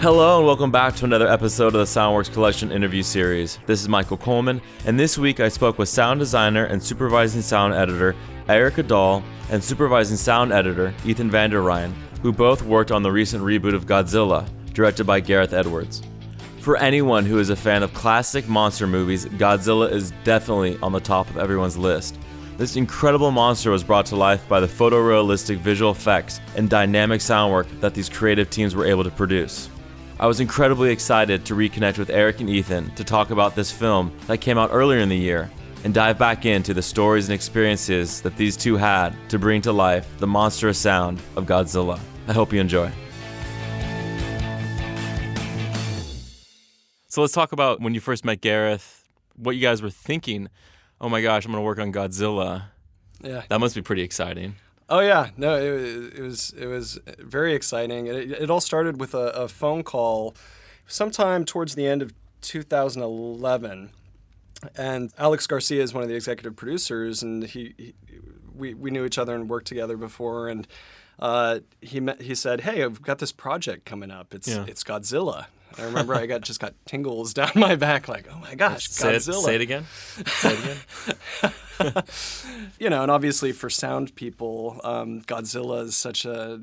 Hello and welcome back to another episode of the Soundworks Collection interview series. This is Michael Coleman, and this week I spoke with sound designer and supervising sound editor Erik Aadahl and supervising sound editor Ethan Van der Ryn, who both worked on the recent reboot of Godzilla, directed by Gareth Edwards. For anyone who is a fan of classic monster movies, Godzilla is definitely on the top of everyone's list. This incredible monster was brought to life by the photorealistic visual effects and dynamic sound work that these creative teams were able to produce. I was incredibly excited to reconnect with Erik and Ethan to talk about this film that came out earlier in the year and dive back into the stories and experiences that these two had to bring to life the monstrous sound of Godzilla. I hope you enjoy. So let's talk about when you first met Gareth, what you guys were thinking. Oh my gosh, I'm going to work on Godzilla. Yeah. That must be pretty exciting. Oh yeah, no, it, it was it was very exciting. It, it all started with a, a, phone call, sometime towards the end of 2011, and Alex Garcia is one of the executive producers, and he, he we we knew each other and worked together before, and uh, he met, he said, "Hey, I've got this project coming up. It's yeah. it's Godzilla." I remember I got just got tingles down my back, like, oh my gosh, say Godzilla. It, say it again. Say it again. you know, and obviously for sound people, um, Godzilla is such a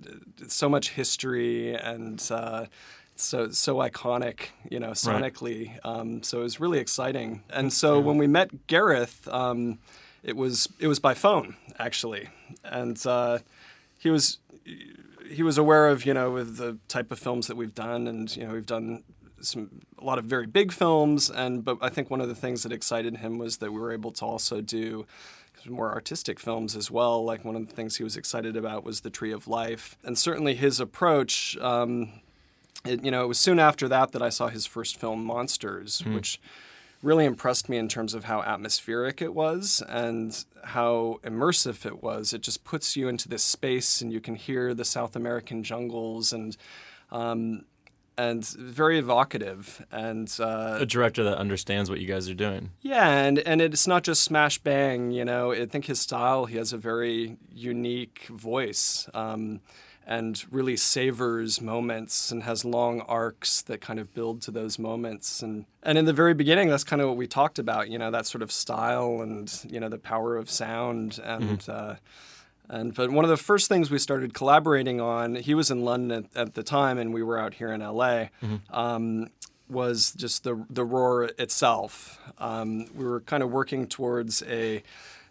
so much history and uh, so so iconic, you know, sonically. Right. Um, so it was really exciting. And so yeah. when we met Gareth, um, it was it was by phone actually, and uh, he was he was aware of you know with the type of films that we've done, and you know we've done some a lot of very big films, and but I think one of the things that excited him was that we were able to also do more artistic films as well. Like one of the things he was excited about was the Tree of Life, and certainly his approach. Um, it, you know, it was soon after that that I saw his first film, Monsters, mm. which really impressed me in terms of how atmospheric it was and how immersive it was. It just puts you into this space and you can hear the South American jungles and um, and very evocative and uh, a director that understands what you guys are doing. Yeah, and and it's not just smash bang. You know, I think his style. He has a very unique voice. Um, and really savors moments and has long arcs that kind of build to those moments and and in the very beginning that's kind of what we talked about you know that sort of style and you know the power of sound and mm-hmm. uh, and but one of the first things we started collaborating on he was in London at, at the time and we were out here in LA mm-hmm. um, was just the the roar itself um, we were kind of working towards a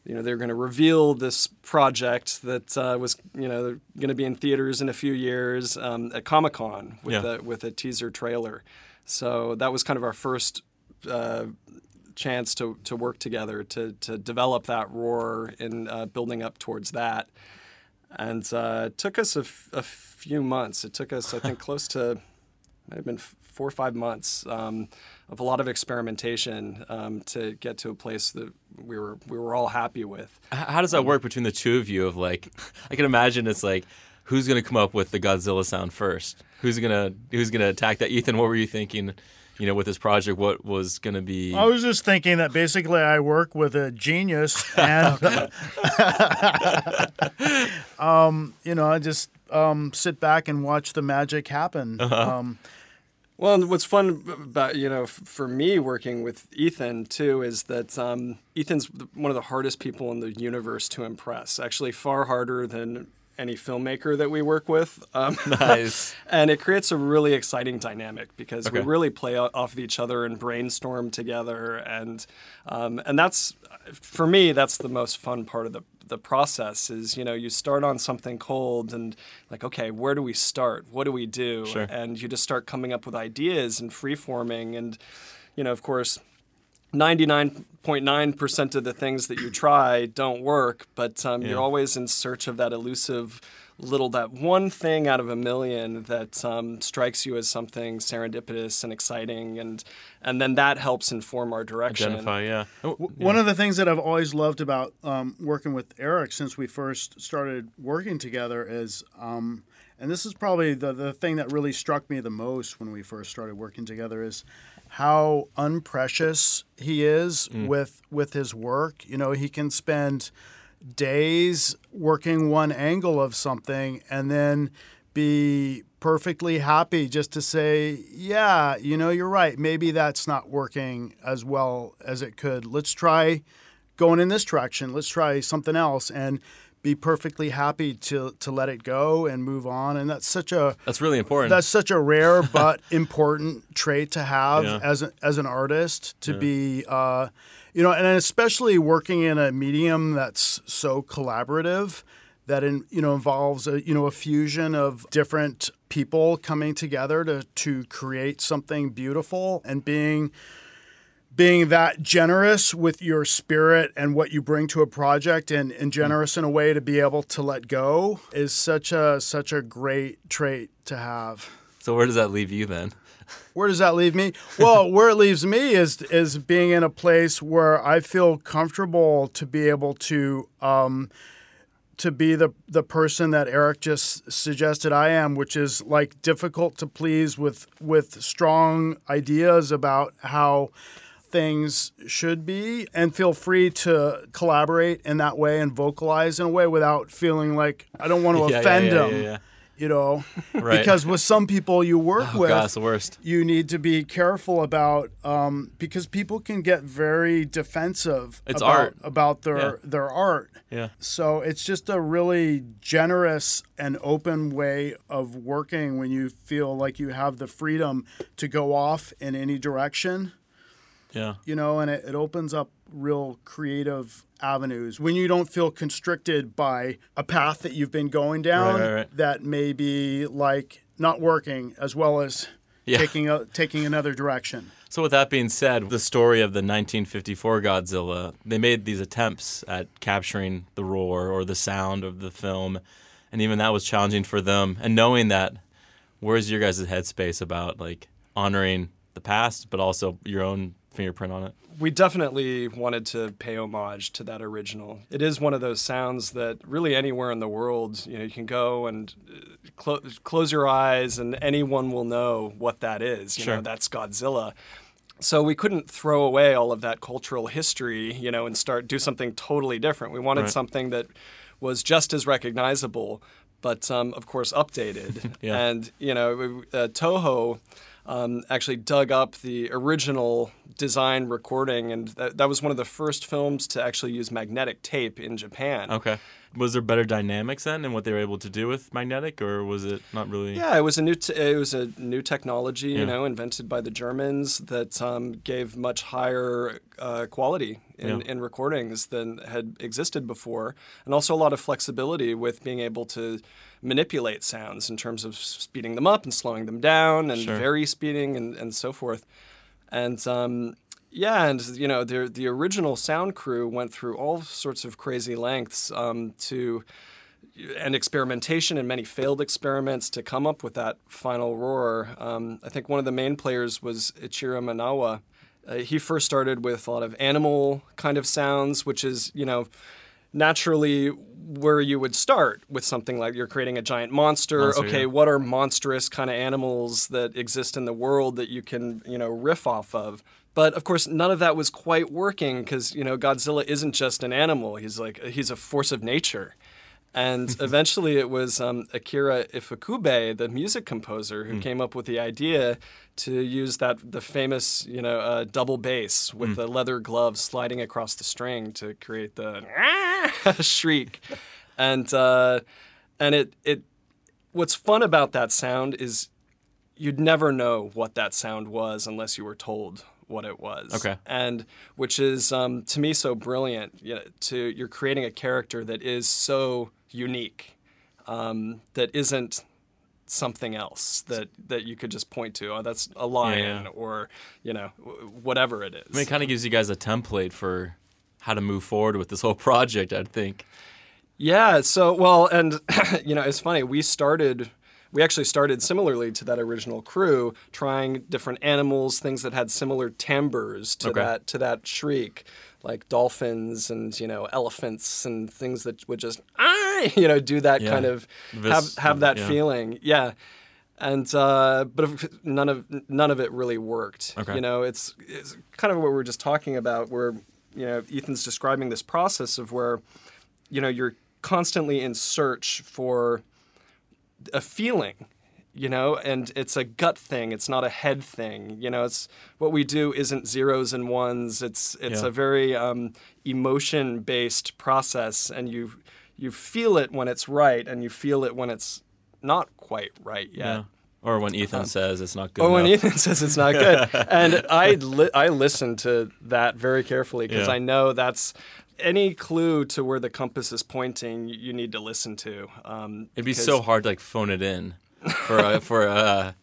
you know they're going to reveal this project that uh, was you know going to be in theaters in a few years um, at Comic Con with yeah. a, with a teaser trailer. So that was kind of our first uh, chance to to work together to to develop that roar in uh, building up towards that. And uh, it took us a, f- a few months. It took us, I think, close to might have been four or five months um, of a lot of experimentation um, to get to a place that we were we were all happy with. How does that um, work between the two of you? Of like, I can imagine it's like, who's going to come up with the Godzilla sound first? Who's gonna who's gonna attack that? Ethan, what were you thinking? You know, with this project, what was going to be? I was just thinking that basically I work with a genius, and um, you know, I just um, sit back and watch the magic happen. Uh-huh. Um, well, and what's fun about you know for me working with Ethan too is that um, Ethan's one of the hardest people in the universe to impress. Actually, far harder than any filmmaker that we work with. Um, nice. and it creates a really exciting dynamic because okay. we really play off of each other and brainstorm together, and um, and that's for me that's the most fun part of the the process is you know you start on something cold and like okay where do we start what do we do sure. and you just start coming up with ideas and free forming and you know of course 99.9% of the things that you try don't work but um, yeah. you're always in search of that elusive little that one thing out of a million that um, strikes you as something serendipitous and exciting and and then that helps inform our direction identify yeah. Oh, yeah. one of the things that i've always loved about um, working with eric since we first started working together is um, and this is probably the, the thing that really struck me the most when we first started working together is how unprecious he is mm. with with his work you know he can spend days working one angle of something and then be perfectly happy just to say, yeah, you know, you're right. Maybe that's not working as well as it could. Let's try going in this direction. Let's try something else and be perfectly happy to to let it go and move on. And that's such a That's really important. that's such a rare but important trait to have Yeah. as a, as an artist to be uh, you know and especially working in a medium that's so collaborative that in, you know involves a you know a fusion of different people coming together to to create something beautiful and being being that generous with your spirit and what you bring to a project and, and hmm. generous in a way to be able to let go is such a such a great trait to have. So where does that leave you then? Where does that leave me? Well, where it leaves me is is being in a place where I feel comfortable to be able to um, to be the the person that Erik just suggested I am, which is like difficult to please with with strong ideas about how things should be and feel free to collaborate in that way and vocalize in a way without feeling like I don't want to Yeah, offend yeah, them. yeah, yeah. You know, Right. because with some people you work Oh with, worst. you need to be careful about um, because people can get very defensive It's about, art. about their Yeah. their art. Yeah. So it's just a really generous and open way of working when you feel like you have the freedom to go off in any direction, Yeah. you know, and it, it opens up real creative avenues when you don't feel constricted by a path that you've been going down Right, right, right. that may be like not working as well as Yeah. taking a, taking another direction. So with that being said, the story of the 1954 Godzilla, they made these attempts at capturing the roar or the sound of the film, and even that was challenging for them. And knowing that, where's your guys' headspace about like honoring the past, but also your own fingerprint on it? we definitely wanted to pay homage to that original. It is one of those sounds that really anywhere in the world, you know, you can go and uh, clo- close your eyes and anyone will know what that is. You Sure. know, that's Godzilla. So we couldn't throw away all of that cultural history, you know, and start do something totally different. We wanted Right. something that was just as recognizable, but um, of course updated. Yeah. And you know, uh, Toho um, actually dug up the original design recording, and that, that was one of the first films to actually use magnetic tape in Japan. Okay. Was there better dynamics then and what they were able to do with magnetic, or was it not really? Yeah, it was a new t- it was a new technology, Yeah. you know, invented by the Germans that um, gave much higher uh, quality in, Yeah. in recordings than had existed before, and also a lot of flexibility with being able to manipulate sounds in terms of speeding them up and slowing them down, and Sure. very speeding and, and so forth. And um, yeah, and you know, the the original sound crew went through all sorts of crazy lengths um, to and experimentation and many failed experiments to come up with that final roar. Um, I think one of the main players was Ichiro Minawa. Uh, he first started with a lot of animal kind of sounds, which is, you know, naturally where you would start with something like you're creating a giant monster. Monster, okay, yeah. what are monstrous kind of animals that exist in the world that you can, you know, riff off of? But of course, none of that was quite working because, you know, Godzilla isn't just an animal. He's like, he's a force of nature. And eventually it was um, Akira Ifukube, the music composer, who came up with the idea to use that the famous, you know, uh, double bass with the leather glove sliding across the string to create the shriek. And uh, and it it what's fun about that sound is you'd never know what that sound was unless you were told what it was. Okay. And which is um, to me so brilliant. You know, to you're creating a character that is so unique, um, that isn't something else that that you could just point to. Oh, that's a lion, yeah. or you know, whatever it is. I mean, it kind of gives you guys a template for how to move forward with this whole project. I'd think. Yeah. So well, and you know, it's funny. We started. We actually started similarly to that original crew, trying different animals, things that had similar timbres to Okay. that to that shriek, like dolphins and you know elephants and things that would just ah, you know do that Yeah. kind of Vis- have have that yeah. feeling. Yeah. And uh, but none of none of it really worked. Okay. You know, it's, it's kind of what we were just talking about, where you know Ethan's describing this process of where you know you're constantly in search for a feeling you know and it's a gut thing it's not a head thing you know it's what we do isn't zeros and ones it's it's Yeah. a very um, emotion based process and you you feel it when it's right and you feel it when it's not quite right yet Yeah. Or when Ethan says it's not good. or when. Ethan says it's not good. and I li- I listen to that very carefully because Yeah. I know that's any clue to where the compass is pointing. You need to listen to. Um, It'd be because- so hard to like phone it in for a, for a,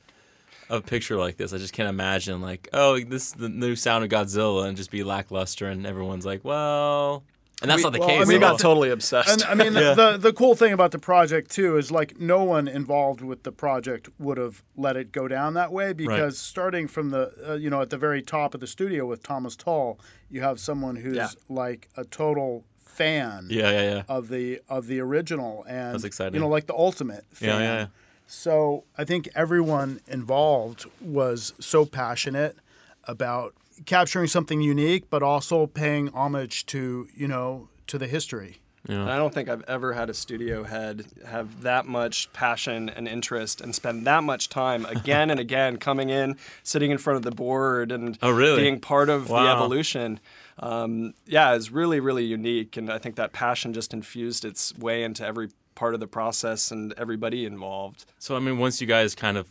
a picture like this. I just can't imagine like, oh, this is the new sound of Godzilla and just be lackluster and everyone's like, well, and that's We- not the well, case. I We mean, at got all. totally obsessed. And I mean, Yeah. the the cool thing about the project too is like no one involved with the project would have let it go down that way because starting from the uh, you know at the very top of the studio with Thomas Tull, you have someone who's Yeah. like a total fan yeah, yeah, yeah. of the of the original and That's exciting. you know like the ultimate fan. Yeah, yeah, yeah. So I think everyone involved was so passionate about capturing something unique, but also paying homage to you know to the history. Yeah. I don't think I've ever had a studio head have that much passion and interest and spend that much time again and again coming in, sitting in front of the board and Oh, really? being part of the evolution. Um, yeah, it's really, really unique. And I think that passion just infused its way into every part of the process and everybody involved. So I mean, once you guys kind of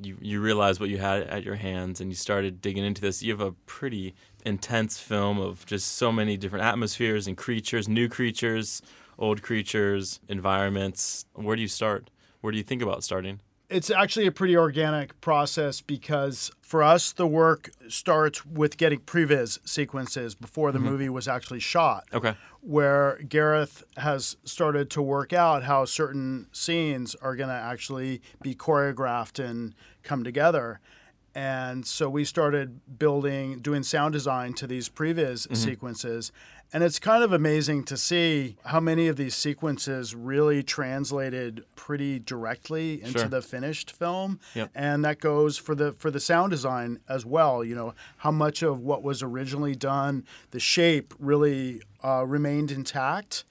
you you realized what you had at your hands and you started digging into this, you have a pretty intense film of just so many different atmospheres and creatures, new creatures, old creatures, environments. Where do you start? Where do you think about starting? It's actually a pretty organic process because for us, the work starts with getting previs sequences before the mm-hmm. movie was actually shot. Okay. where Gareth has started to work out how certain scenes are going to actually be choreographed and come together. And so we started building, doing sound design to these previs mm-hmm. sequences. And it's kind of amazing to see how many of these sequences really translated pretty directly into Sure. the finished film. Yep. And that goes for the for the sound design as well. You know, how much of what was originally done, the shape really uh, remained intact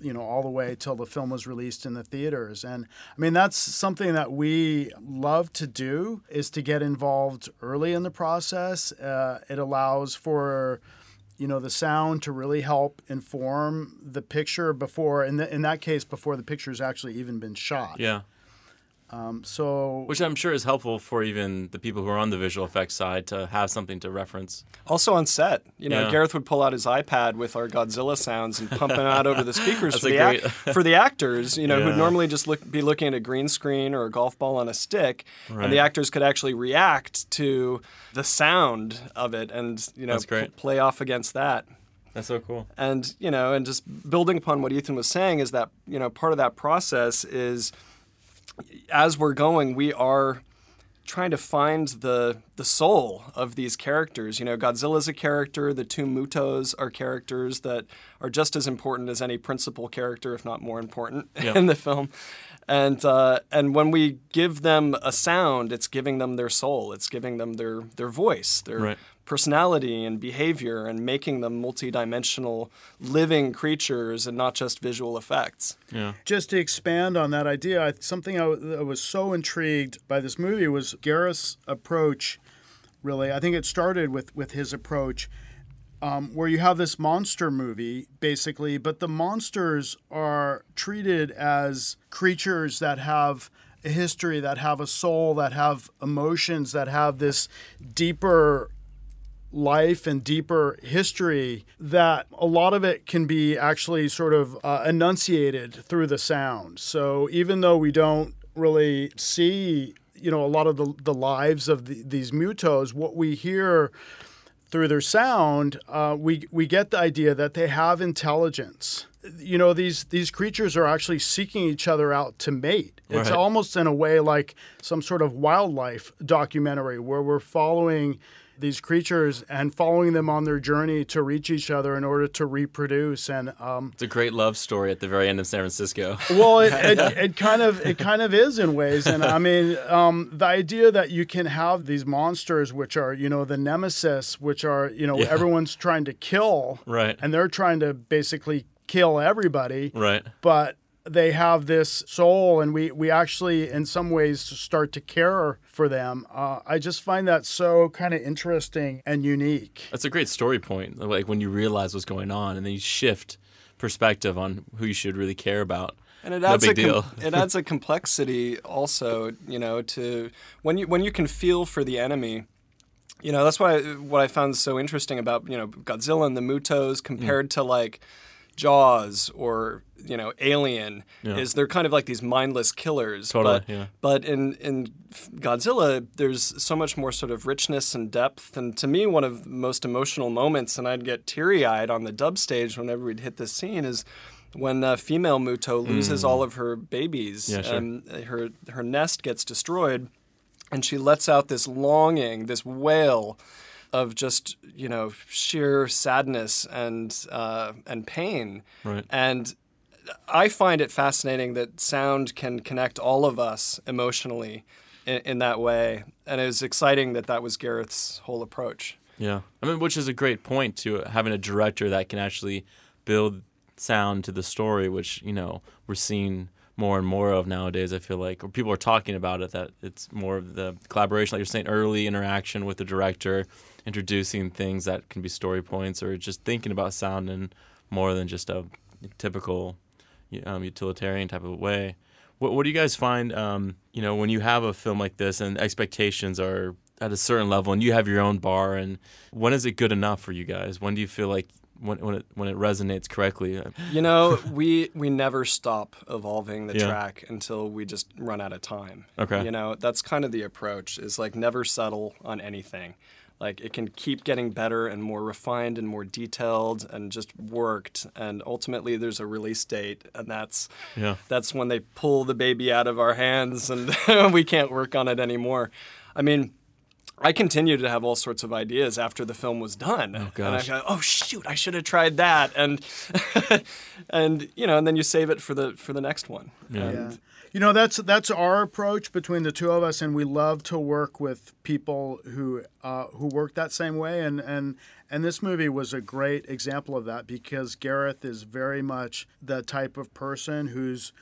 you know all the way till the film was released in the theaters and i mean that's something that we love to do is to get involved early in the process uh, it allows for you know the sound to really help inform the picture before in, the, in that case before the picture's actually even been shot Yeah. Um, so Which I'm sure is helpful for even the people who are on the visual effects side to have something to reference. Also on set, you know, Yeah. Gareth would pull out his iPad with our Godzilla sounds and pump them out over the speakers for a the, ac- for the actors, you know, Yeah. who'd normally just look, be looking at a green screen or a golf ball on a stick, Right. and the actors could actually react to the sound of it and, you know, p- play off against that. That's so cool. And, you know, and just building upon what Ethan was saying is that, you know, part of that process is as we're going, we are trying to find the the soul of these characters. You know, Godzilla's a character. The two Mutos are characters that are just as important as any principal character, if not more important, Yeah. in the film. And uh, and when we give them a sound, it's giving them their soul. It's giving them their their voice, their Right. Personality and behavior, and making them multidimensional living creatures and not just visual effects. Yeah. just to expand on that idea, I, something I was so intrigued by this movie was Gareth's approach. Really, I think it started with with his approach, um, where you have this monster movie basically, but the monsters are treated as creatures that have a history, that have a soul, that have emotions, that have this deeper life and deeper history that a lot of it can be actually sort of uh, enunciated through the sound. So even though we don't really see, you know, a lot of the, the lives of the, these mutos, what we hear through their sound, uh, we we get the idea that they have intelligence. You know, these these creatures are actually seeking each other out to mate. It's Right. almost in a way like some sort of wildlife documentary where we're following these creatures and following them on their journey to reach each other in order to reproduce and um, It's a great love story at the very end of San Francisco. well, it, it, it kind of it kind of is in ways, and I mean, um, the idea that you can have these monsters, which are you know the nemesis, which are you know Yeah. everyone's trying to kill, Right. and they're trying to basically kill everybody, Right. but they have this soul, and we we actually, in some ways, start to care for them. Uh, I just find that so kind of interesting and unique. That's a great story point. Like when you realize what's going on, and then you shift perspective on who you should really care about. And it No adds big a com- deal. it adds a complexity also, you know, to when you when you can feel for the enemy. You know, that's why what I found so interesting about you know Godzilla and the Mutos compared to like Jaws or you know Alien Yeah. is they're kind of like these mindless killers. Totally, but yeah. but in in Godzilla, there's so much more sort of richness and depth. And to me, one of the most emotional moments, and I'd get teary eyed on the dub stage whenever we'd hit this scene, is when uh, female Muto loses all of her babies. Mm. Yeah, sure. and her her nest gets destroyed, and she lets out this longing, this wail of just you know sheer sadness and uh, and pain. Right. And I find it fascinating that sound can connect all of us emotionally in, in that way, and it was exciting that that was Gareth's whole approach. Yeah, I mean, which is a great point to having a director that can actually build sound to the story, which you know we're seeing more and more of nowadays. I feel like, or people are talking about it that it's more of the collaboration, like you're saying, early interaction with the director, introducing things that can be story points, or just thinking about sound in more than just a typical um, utilitarian type of way. What, what do you guys find, um, you know, when you have a film like this and expectations are at a certain level and you have your own bar and when is it good enough for you guys? When do you feel like when, when it when it resonates correctly? You know, we we never stop evolving the Yeah. track until we just run out of time. Okay. You know, that's kind of the approach is like never settle on anything. Like it can keep getting better and more refined and more detailed and just worked and ultimately there's a release date and that's Yeah. that's when they pull the baby out of our hands and we can't work on it anymore. I mean, I continued to have all sorts of ideas after the film was done. Oh, and I go, oh shoot, I should have tried that. And and you know, and then you save it for the for the next one. Yeah. And Yeah. You know, that's that's our approach between the two of us, and we love to work with people who uh, who work that same way. And, and and this movie was a great example of that because Gareth is very much the type of person who's,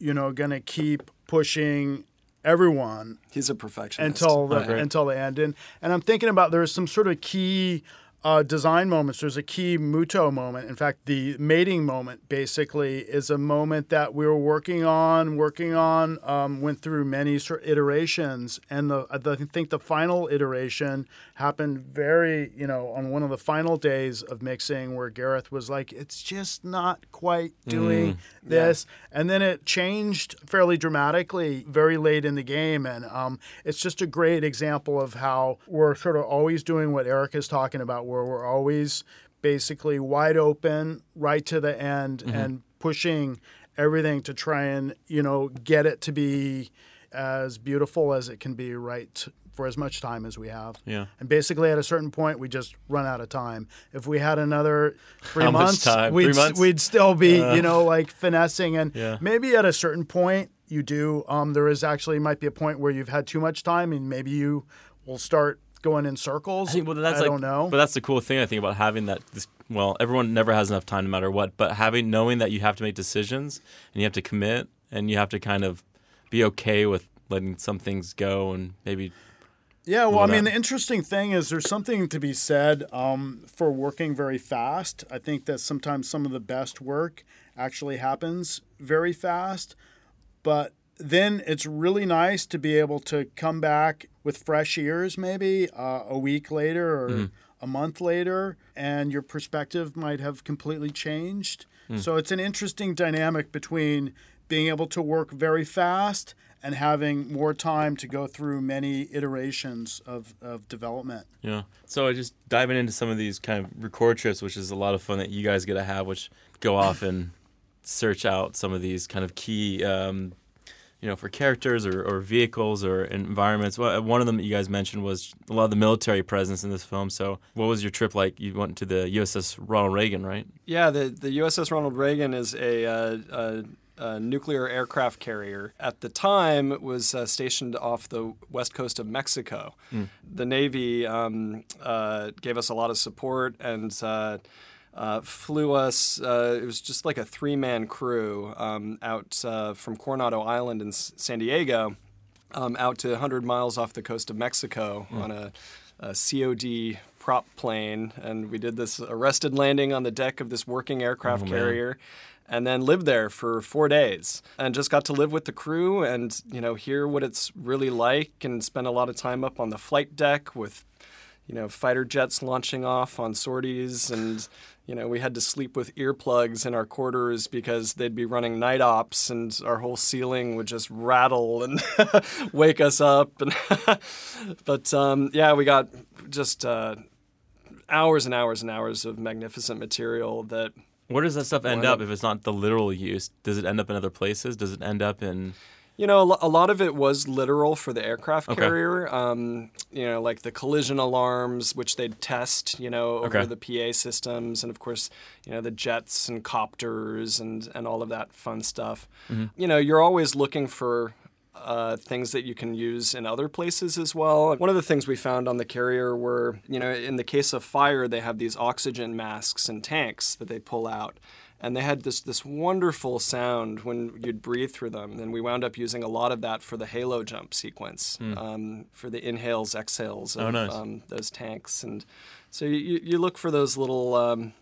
you know, going to keep pushing everyone he's a perfectionist. until the, Oh, until the end. And and I'm thinking about there's some sort of key uh, design moments. There's a key Muto moment. In fact, the mating moment basically is a moment that we were working on, working on, um, went through many sort of iterations, and the I think the final iteration happened very, you know, on one of the final days of mixing, where Gareth was like, "It's just not quite doing this," and then it changed fairly dramatically very late in the game, and um, it's just a great example of how we're sort of always doing what Erik is talking about, where we're always basically wide open right to the end and pushing everything to try and you know get it to be as beautiful as it can be right for as much time as we have. Yeah. And basically, at a certain point, we just run out of time. If we had another three months? We'd, Three months? we'd still be, you know, like finessing. And Yeah. maybe at a certain point, you do. Um, there is actually might be a point where you've had too much time, and maybe you will start going in circles. I think, well, that's I like, don't know. But that's the cool thing I think about having that. This, well, everyone never has enough time, no matter what. But having knowing that you have to make decisions and you have to commit and you have to kind of be okay with letting some things go and maybe Yeah, well, I mean, the interesting thing is there's something to be said um, for working very fast. I think that sometimes some of the best work actually happens very fast, but then it's really nice to be able to come back with fresh ears, maybe uh, a week later or a month later, and your perspective might have completely changed. So it's an interesting dynamic between being able to work very fast and having more time to go through many iterations of, of development. Yeah. So I just diving into some of these kind of record trips, which is a lot of fun that you guys get to have, which go off and search out some of these kind of key, um, you know, for characters or, or vehicles or environments. Well, one of them that you guys mentioned was a lot of the military presence in this film. So what was your trip like? You went to the USS Ronald Reagan, right? Yeah, the the USS Ronald Reagan is a, uh, a, nuclear aircraft carrier. At the time, it was uh, stationed off the west coast of Mexico. The Navy um, uh, gave us a lot of support and. Uh, flew us. Uh, it was just like a three man crew um, out uh, from Coronado Island in S- San Diego um, out to 100 miles off the coast of Mexico on a, a COD prop plane. And we did this arrested landing on the deck of this working aircraft Oh, man. carrier. And then lived there for four days, and just got to live with the crew, and you know hear what it's really like, and spend a lot of time up on the flight deck with you know, fighter jets launching off on sorties, and you know, we had to sleep with earplugs in our quarters because they'd be running night ops, and our whole ceiling would just rattle and wake us up. And but um, yeah, we got just uh, hours and hours and hours of magnificent material that Where does that stuff end up if it's not the literal use? Does it end up in other places? Does it end up in? You know, a lot of it was literal for the aircraft Okay. carrier. Um, you know, like the collision alarms, which they'd test, you know, over Okay. the PA systems, and of course, you know, the jets and copters and and all of that fun stuff. Mm-hmm. You know, you're always looking for. Uh, things that you can use in other places as well. One of the things we found on the carrier were, you know, in the case of fire, they have these oxygen masks and tanks that they pull out and they had this this wonderful sound when you'd breathe through them. And we wound up using a lot of that for the halo jump sequence, um, for the inhales, exhales of Hmm. Oh, nice. um, those tanks. And so you, you you look for those little um,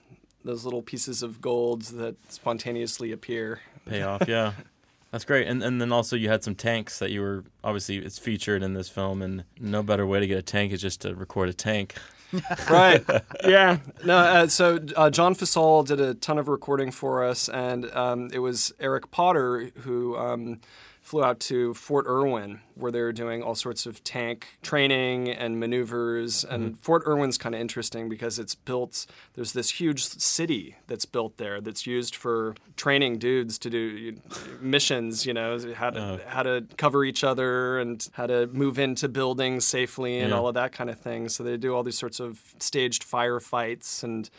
those little pieces of gold that spontaneously appear. Pay off, yeah. That's great. And and then also you had some tanks that you were obviously it's featured in this film and no better way to get a tank is just to record a tank. right. Yeah. No. Uh, so uh, John Fasal did a ton of recording for us, and um, it was Eric Potter who um, flew out to Fort Irwin, where they were doing all sorts of tank training and maneuvers. And mm-hmm. Fort Irwin's kind of interesting because it's built. There's this huge city that's built there that's used for training dudes to do missions. You know, how to Oh. how to cover each other and how to move into buildings safely and Yeah. all of that kind of thing. So they do all these sorts of staged firefights and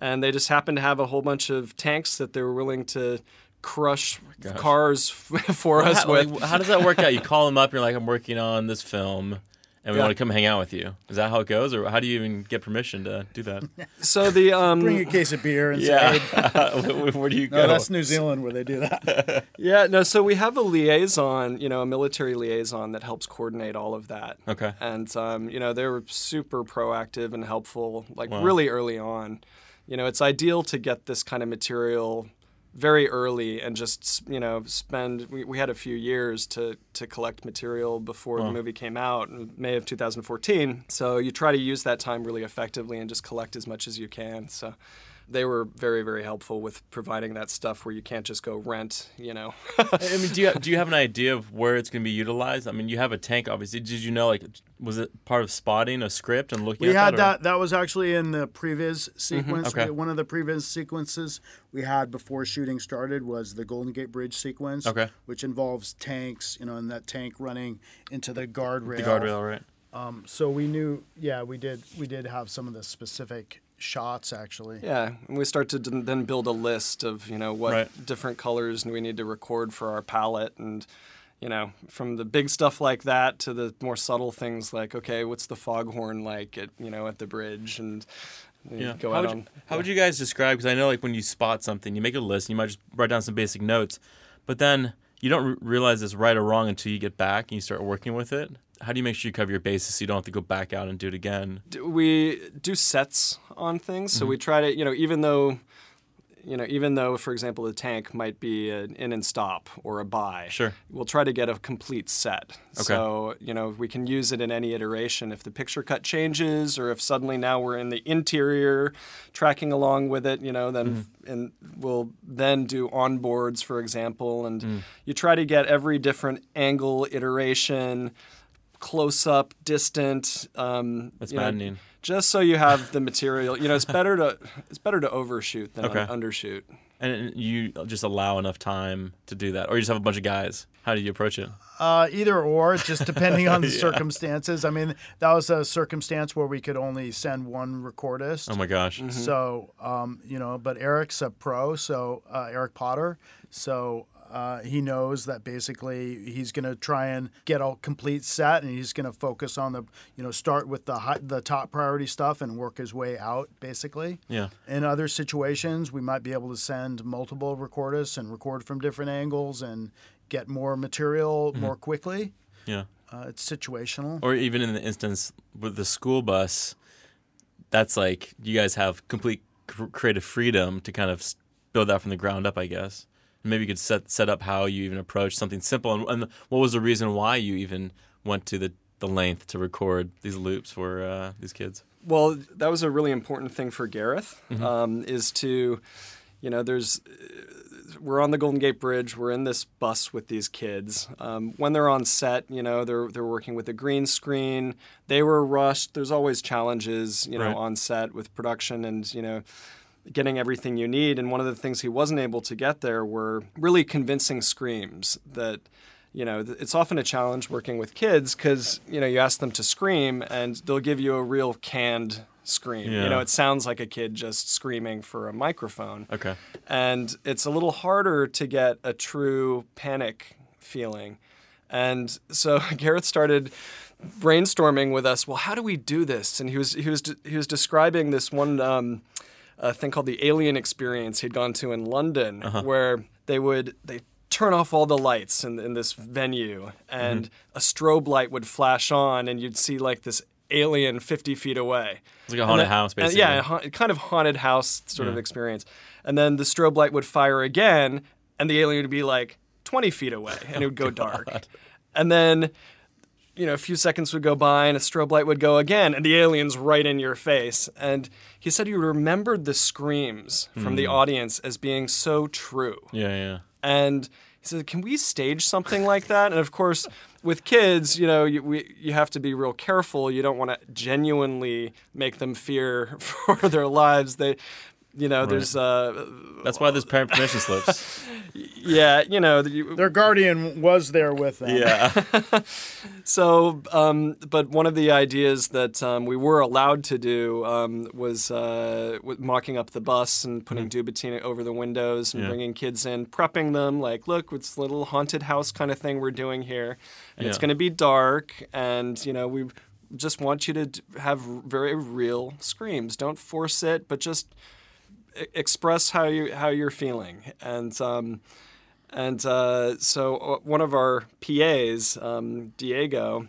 and they just happen to have a whole bunch of tanks that they were willing to crush gosh. cars for us how, with. like, how does that work out? You call them up, you're like, I'm working on this film and we Yeah. want to come hang out with you. Is that how it goes? Or how do you even get permission to do that? So the um Bring a case of beer and yeah. say, where, where do you go? no, that's New Zealand where they do that. yeah no so we have a liaison you know a military liaison that helps coordinate all of that Okay. and um, you know they were super proactive and helpful like Wow. really early on you know it's ideal to get this kind of material very early and just you know spend we, we had a few years to to collect material before Wow. the movie came out in may of 2014 so you try to use that time really effectively and just collect as much as you can so they were very very helpful with providing that stuff where you can't just go rent you know I mean, do you do you have an idea of where it's going to be utilized? I mean, you have a tank, obviously. Did you know, like, was it part of spotting a script and looking? We at had or- that. That was actually in the previs sequence. Okay. One of the previs sequences we had before shooting started was the Golden Gate Bridge sequence. Okay. Which involves tanks, you know, and that tank running into the guardrail. the guardrail, right? Um, so we knew, yeah, we did. We did have some of the specific shots actually. Yeah, and we start to d- then build a list of you know what Right. different colors we need to record for our palette, and you know from the big stuff like that to the more subtle things like okay, what's the foghorn like at you know at the bridge, and Yeah. go how out would, on. you, how would you guys describe? Because I know, like, when you spot something, you make a list. and You might just write down some basic notes, but then you don't re- realize it's right or wrong until you get back and you start working with it. How do you make sure you cover your bases so you don't have to go back out and do it again? we do sets on things, so we Mm-hmm. try to you know even though. You know, even though, for example, the tank might be an in and stop or a buy, Sure. we'll try to get a complete set. Okay. So, you know, we can use it in any iteration. If the picture cut changes or if suddenly now we're in the interior tracking along with it, you know, then and we'll then do onboards, for example, and you try to get every different angle iteration close up, distant. Um, That's you know, maddening. just so you have the material. You know, it's better to it's better to overshoot than Okay. undershoot. And you just allow enough time to do that, or you just have a bunch of guys. How do you approach it? Uh, either or, just depending on the Yeah. circumstances. I mean, that was a circumstance where we could only send one recordist. Oh my gosh! Mm-hmm. So, um, you know, but Eric's a pro, so uh, Eric Potter. So, Uh, he knows that basically he's going to try and get a complete set, and he's going to focus on the, you know, start with the high, the top priority stuff and work his way out, basically. Yeah. In other situations, we might be able to send multiple recordists and record from different angles and get more material more quickly. Yeah. Uh, it's situational. Or even in the instance with the school bus, that's like you guys have complete creative freedom to kind of build that from the ground up, I guess. Maybe you could set set up how you even approach something simple, and, and what was the reason why you even went to the, the length to record these loops for uh, these kids? Well, that was a really important thing for Gareth, um, is to, you know, there's, we're on the Golden Gate Bridge. We're in this bus with these kids. Um, when they're on set, you know, they're they're working with a green screen. They were rushed. There's always challenges, you know, Right. on set with production and you know, getting everything you need. And one of the things he wasn't able to get there were really convincing screams that. You know, it's often a challenge working with kids because you know you ask them to scream and they'll give you a real canned scream. Yeah. You know, it sounds like a kid just screaming for a microphone Okay. and it's a little harder to get a true panic feeling. And so Gareth started brainstorming with us. Well, how do we do this? And he was he was he was describing this one um, uh, thing called the Alien Experience he'd gone to in London, where they would they turn off all the lights in, in this venue, and a strobe light would flash on, and you'd see like this alien 50 feet away. It's like a haunted then- house, basically. yeah, a ha- kind of haunted house sort of experience. And then the strobe light would fire again, and the alien would be like 20 feet away, and it would go dark. And then, you know, a few seconds would go by, and a strobe light would go again, and the alien's right in your face. And he said he remembered the screams from the hmm. audience as being so true. Yeah, yeah. And he said, "Can we stage something like that?" And of course, with kids, you know, you, we, you have to be real careful. You don't want to genuinely make them fear for their lives. They, you know, there's, uh, That's why there's parent permission slips. yeah, you know, you, Their guardian was there with them. yeah. So, um, but one of the ideas that um, we were allowed to do um, was uh, with mocking up the bus and putting Duvetyne over the windows and Yeah. bringing kids in, prepping them like, look, it's a little haunted house kind of thing we're doing here, and it's going to be dark, and you know we just want you to have very real screams. Don't force it, but just express how you how you're feeling, and. Um, and uh, so uh, one of our PAs, um, Diego,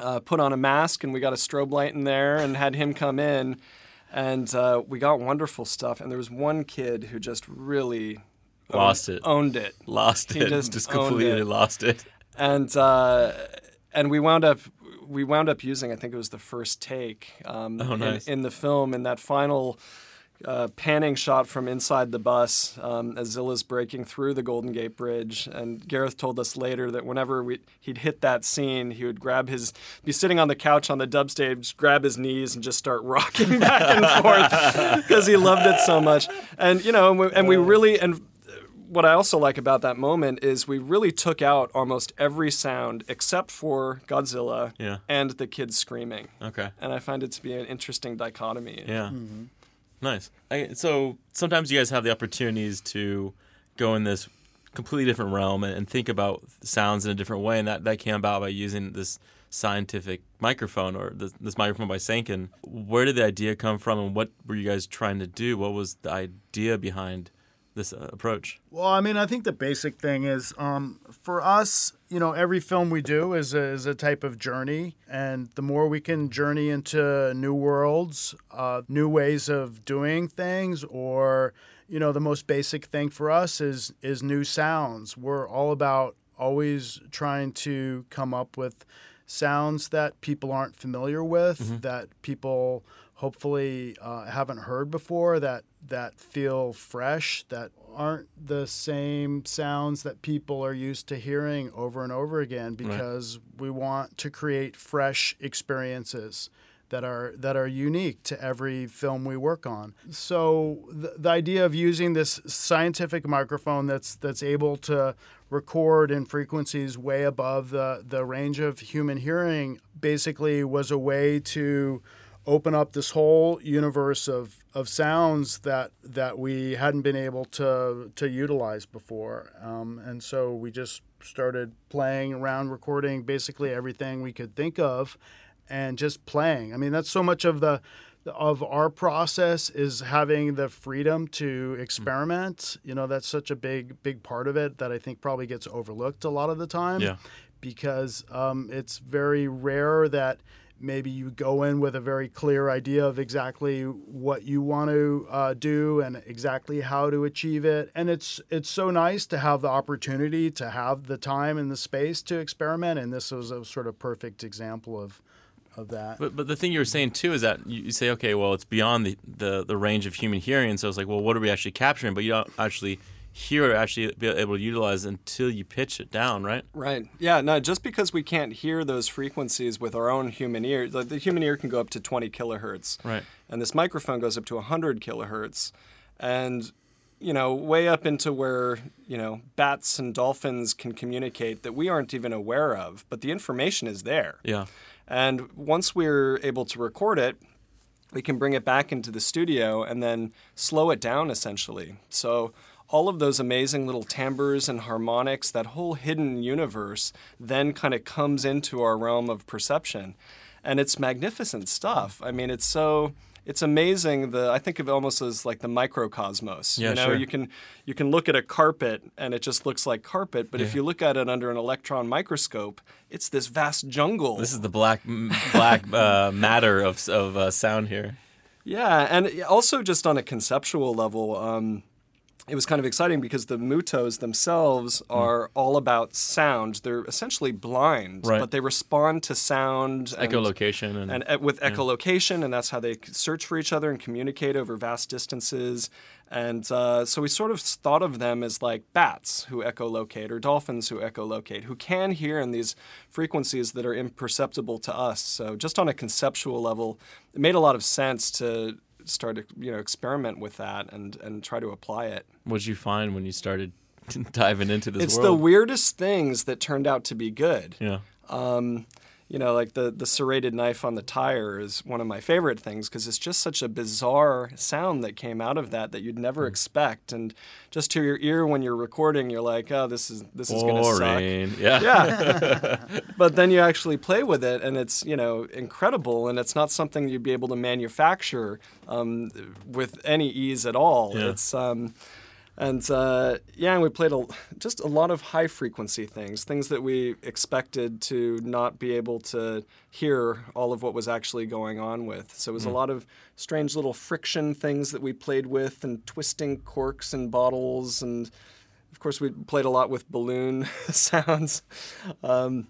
uh, put on a mask and we got a strobe light in there and had him come in. And uh, we got wonderful stuff. And there was one kid who just really owned- Lost it. Owned it. Lost He it. just Just, completely it. lost it. And uh, and we wound up we wound up using I think it was the first take um, Oh, nice. in, in the film in that final uh, panning shot from inside the bus um, as Zilla's breaking through the Golden Gate Bridge. And Gareth told us later that whenever we, he'd hit that scene, he would grab his, be sitting on the couch on the dub stage, grab his knees and just start rocking back and forth because he loved it so much. And, you know, and we, and we really, and what I also like about that moment is we really took out almost every sound except for Godzilla Yeah. and the kids screaming. Okay. And I find it to be an interesting dichotomy. Yeah. Nice. I, so sometimes you guys have the opportunities to go in this completely different realm and, and think about sounds in a different way, and that, that came about by using this scientific microphone or this, this microphone by Sanken. Where did the idea come from, and what were you guys trying to do? What was the idea behind this uh, approach? Well, I mean, I think the basic thing is um, for us, you know, every film we do is a, is a type of journey. And the more we can journey into new worlds, uh, new ways of doing things, or, you know, the most basic thing for us is, is new sounds. We're all about always trying to come up with sounds that people aren't familiar with, that people hopefully uh, haven't heard before, that that feel fresh, that aren't the same sounds that people are used to hearing over and over again, because we want to create fresh experiences that are that are unique to every film we work on. So the, the idea of using this scientific microphone that's that's able to record in frequencies way above the the range of human hearing basically was a way to open up this whole universe of, of sounds that that we hadn't been able to to utilize before. Um, and so we just started playing around, recording basically everything we could think of, and just playing. I mean, that's so much of the of our process is having the freedom to experiment. You know, that's such a big big part of it that I think probably gets overlooked a lot of the time. Yeah. Because um, it's very rare that maybe you go in with a very clear idea of exactly what you want to uh, do and exactly how to achieve it and it's it's so nice to have the opportunity to have the time and the space to experiment and this was a sort of perfect example of of that But, but the thing you were saying too is that you, say, okay, well, it's beyond the, the, the range of human hearing. So it's like, well, what are we actually capturing? But you don't actually hear or actually be able to utilize until you pitch it down, right? Right. Yeah. No, just because we can't hear those frequencies with our own human ear, like the human ear can go up to 20 kilohertz. Right. And this microphone goes up to 100 kilohertz. And, you know, way up into where, you know, bats and dolphins can communicate that we aren't even aware of, but the information is there. Yeah. And once we're able to record it, we can bring it back into the studio and then slow it down essentially. So all of those amazing little timbres and harmonics, that whole hidden universe, then kind of comes into our realm of perception. And it's magnificent stuff. I mean, it's so it's amazing the I think of it almost as like the microcosmos. Yeah, you know, sure. you can you can look at a carpet and it just looks like carpet, but if you look at it under an electron microscope, it's this vast jungle. This is the black black uh, matter of, of uh, sound here. Yeah, and also just on a conceptual level, um, it was kind of exciting because the MUTOs themselves Hmm. are all about sound. They're essentially blind, Right. but they respond to sound. and- Echolocation and, and, uh, with echolocation, and that's how they search for each other and communicate over vast distances. And uh, so we sort of thought of them as like bats who echolocate or dolphins who echolocate, who can hear in these frequencies that are imperceptible to us. So just on a conceptual level, it made a lot of sense to start to you know experiment with that and and try to apply it. what did you find when you started diving into this it's the weirdest things that turned out to be good. yeah. Um, you know, like the the serrated knife on the tire is one of my favorite things because it's just such a bizarre sound that came out of that that you'd Hmm. never expect, and just to your ear when you're recording, you're like, oh, this is this is gonna suck. Boring. Yeah. Yeah, but then you actually play with it, and it's you know incredible, and it's not something you'd be able to manufacture um, with any ease at all. Yeah. It's um, and uh, yeah, and we played a, just a lot of high frequency things, things that we expected to not be able to hear all of what was actually going on with. So it was a lot of strange little friction things that we played with, and twisting corks and bottles, and of course we played a lot with balloon sounds. Um,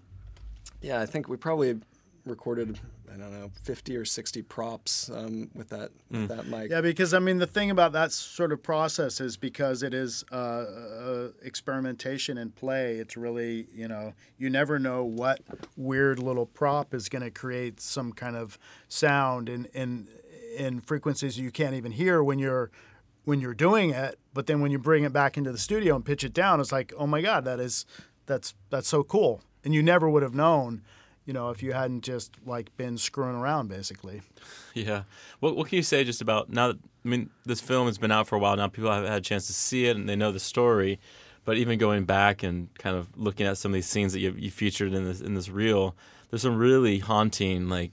yeah, I think we probably recorded I don't know 50 or 60 props um, with that with that mic. Yeah, because I mean, the thing about that sort of process is because it is uh, uh, experimentation and play. It's really, you know, you never know what weird little prop is going to create some kind of sound in in in frequencies you can't even hear when you're when you're doing it. But then when you bring it back into the studio and pitch it down, it's like, oh my god, that is that's that's so cool, and you never would have known. You know, if you hadn't just like been screwing around, basically. Yeah. What What can you say just about now? That, I mean, this film has been out for a while now. People have had a chance to see it and they know the story. But even going back and kind of looking at some of these scenes that you, you featured in this in this reel, there's some really haunting like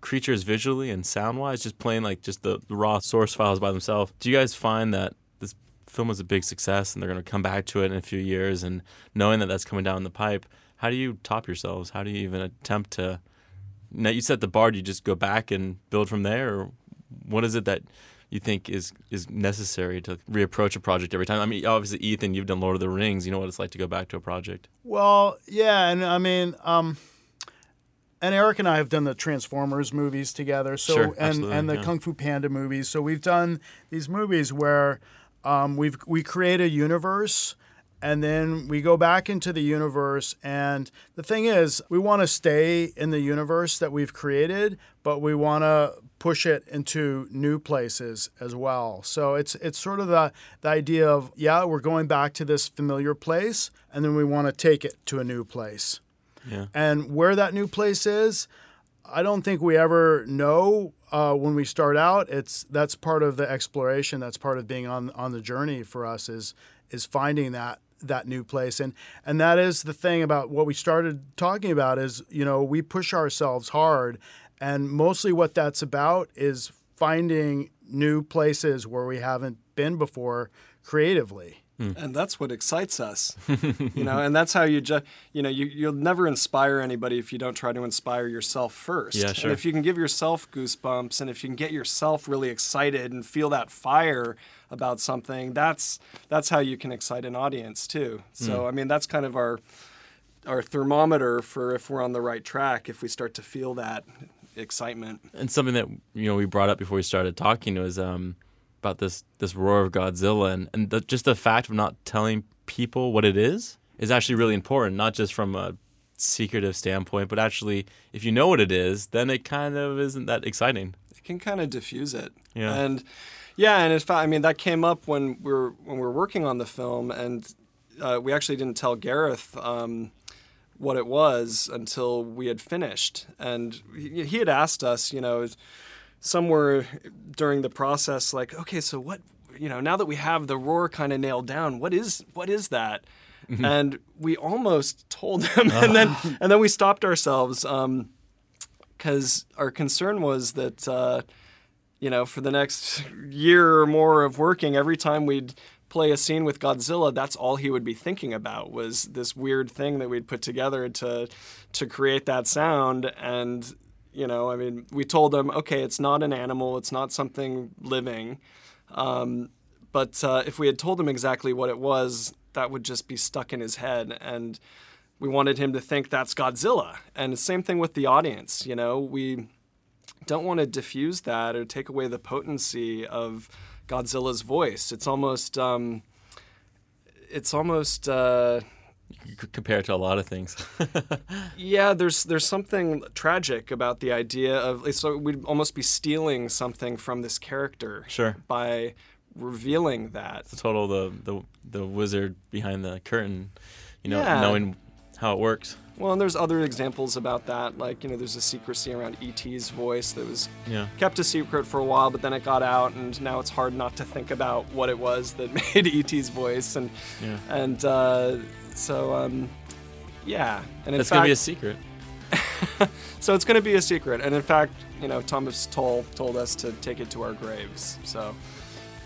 creatures visually and sound wise. Just playing like just the, the raw source files by themselves. Do you guys find that this film was a big success and they're going to come back to it in a few years and knowing that that's coming down the pipe? How do you top yourselves? How do you even attempt to now you set the bar. Do you just go back and build from there, or what is it that you think is is necessary to reapproach a project every time? I mean, obviously, Ethan, you've done Lord of the Rings. You know what it's like to go back to a project. Well, yeah, and I mean, um, and Erik and I have done the Transformers movies together. So Sure, and and the yeah. Kung Fu Panda movies. So we've done these movies where um, we've we create a universe. And then we go back into the universe. And the thing is, we want to stay in the universe that we've created, but we want to push it into new places as well. So it's it's sort of the, the idea of, yeah, we're going back to this familiar place, and then we want to take it to a new place. Yeah. And where that new place is, I don't think we ever know uh, when we start out, it's that's part of the exploration. That's part of being on on the journey for us is is finding that that new place. And and that is the thing about what we started talking about is you know we push ourselves hard. And mostly what that's about is finding new places where we haven't been before creatively. Hmm. And that's what excites us. You know and that's how you just you know you, you'll never inspire anybody if you don't try to inspire yourself first. Yeah, sure. and if you can give yourself goosebumps and if you can get yourself really excited and feel that fire about something that's that's how you can excite an audience too so i mean that's kind of our our thermometer for if we're on the right track if we start to feel that excitement And something that you know we brought up before we started talking was um, about this this roar of Godzilla, and and the, just the fact of not telling people what it is is actually really important, not just from a secretive standpoint, but actually if you know what it is, then it kind of isn't that exciting. it can kind of diffuse it. Yeah. And yeah, and in fact, I mean that came up when we were when we were working on the film, and uh, we actually didn't tell Gareth um, what it was until we had finished, and he, he had asked us, you know, somewhere during the process, like, okay, so what, you know, now that we have the roar kind of nailed down, what is what is that? And we almost told him, and then and then we stopped ourselves. Um, because our concern was that uh, you know for the next year or more of working every time we'd play a scene with godzilla that's all he would be thinking about was this weird thing that we'd put together to to create that sound. And you know i mean we told him okay it's not an animal it's not something living. Um, but uh, if we had told him exactly what it was that would just be stuck in his head. And we wanted him to think that's Godzilla. And the same thing with the audience, you know, we don't want to diffuse that or take away the potency of Godzilla's voice. It's almost, um, it's almost, uh, You could compare it to a lot of things. yeah. There's there's something tragic about the idea of so we'd almost be stealing something from this character Sure. by revealing that. the total the the the wizard behind the curtain, you know, Yeah. knowing how it works. Well, and there's other examples about that. Like, you know, there's a secrecy around E.T.'s voice that was Yeah. kept a secret for a while, but then it got out, and now it's hard not to think about what it was that made E.T.'s voice. And Yeah. and uh, so, um, yeah. And it's gonna be a secret. so it's going to be a secret. And in fact, you know, Thomas Tull told us to take it to our graves. So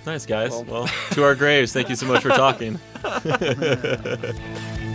Nice guys. Well- well to our graves. Thank you so much for talking.